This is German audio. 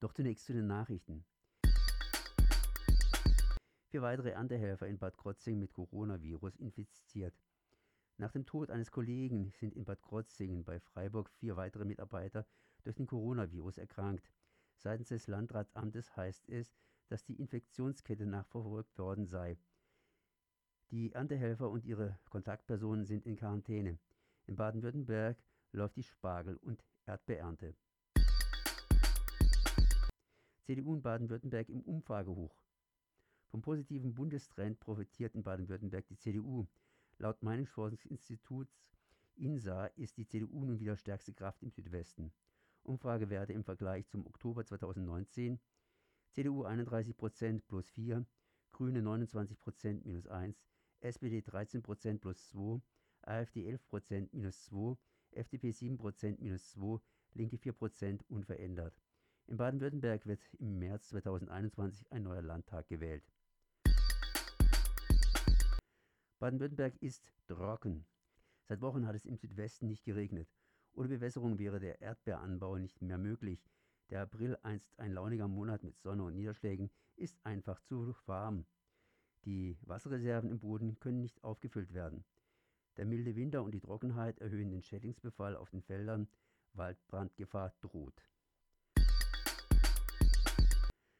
Doch zunächst zu den Nachrichten. Vier weitere Erntehelfer in Bad Krotzingen mit Coronavirus infiziert. Nach dem Tod eines Kollegen sind in Bad Krotzingen bei Freiburg vier weitere Mitarbeiter durch den Coronavirus erkrankt. Seitens des Landratsamtes heißt es, dass die Infektionskette nachverfolgt worden sei. Die Erntehelfer und ihre Kontaktpersonen sind in Quarantäne. In Baden-Württemberg läuft die Spargel- und Erdbeernte. CDU in Baden-Württemberg im Umfragehoch. Vom positiven Bundestrend profitiert in Baden-Württemberg die CDU. Laut Meinungsforschungsinstituts INSA ist die CDU nun wieder stärkste Kraft im Südwesten. Umfragewerte im Vergleich zum Oktober 2019. CDU 31% plus 4, Grüne 29% minus 1, SPD 13% plus 2, AfD 11% minus 2, FDP 7% minus 2, Linke 4% unverändert. In Baden-Württemberg wird im März 2021 ein neuer Landtag gewählt. Baden-Württemberg ist trocken. Seit Wochen hat es im Südwesten nicht geregnet. Ohne Bewässerung wäre der Erdbeeranbau nicht mehr möglich. Der April, einst ein launiger Monat mit Sonne und Niederschlägen, ist einfach zu warm. Die Wasserreserven im Boden können nicht aufgefüllt werden. Der milde Winter und die Trockenheit erhöhen den Schädlingsbefall auf den Feldern. Waldbrandgefahr droht.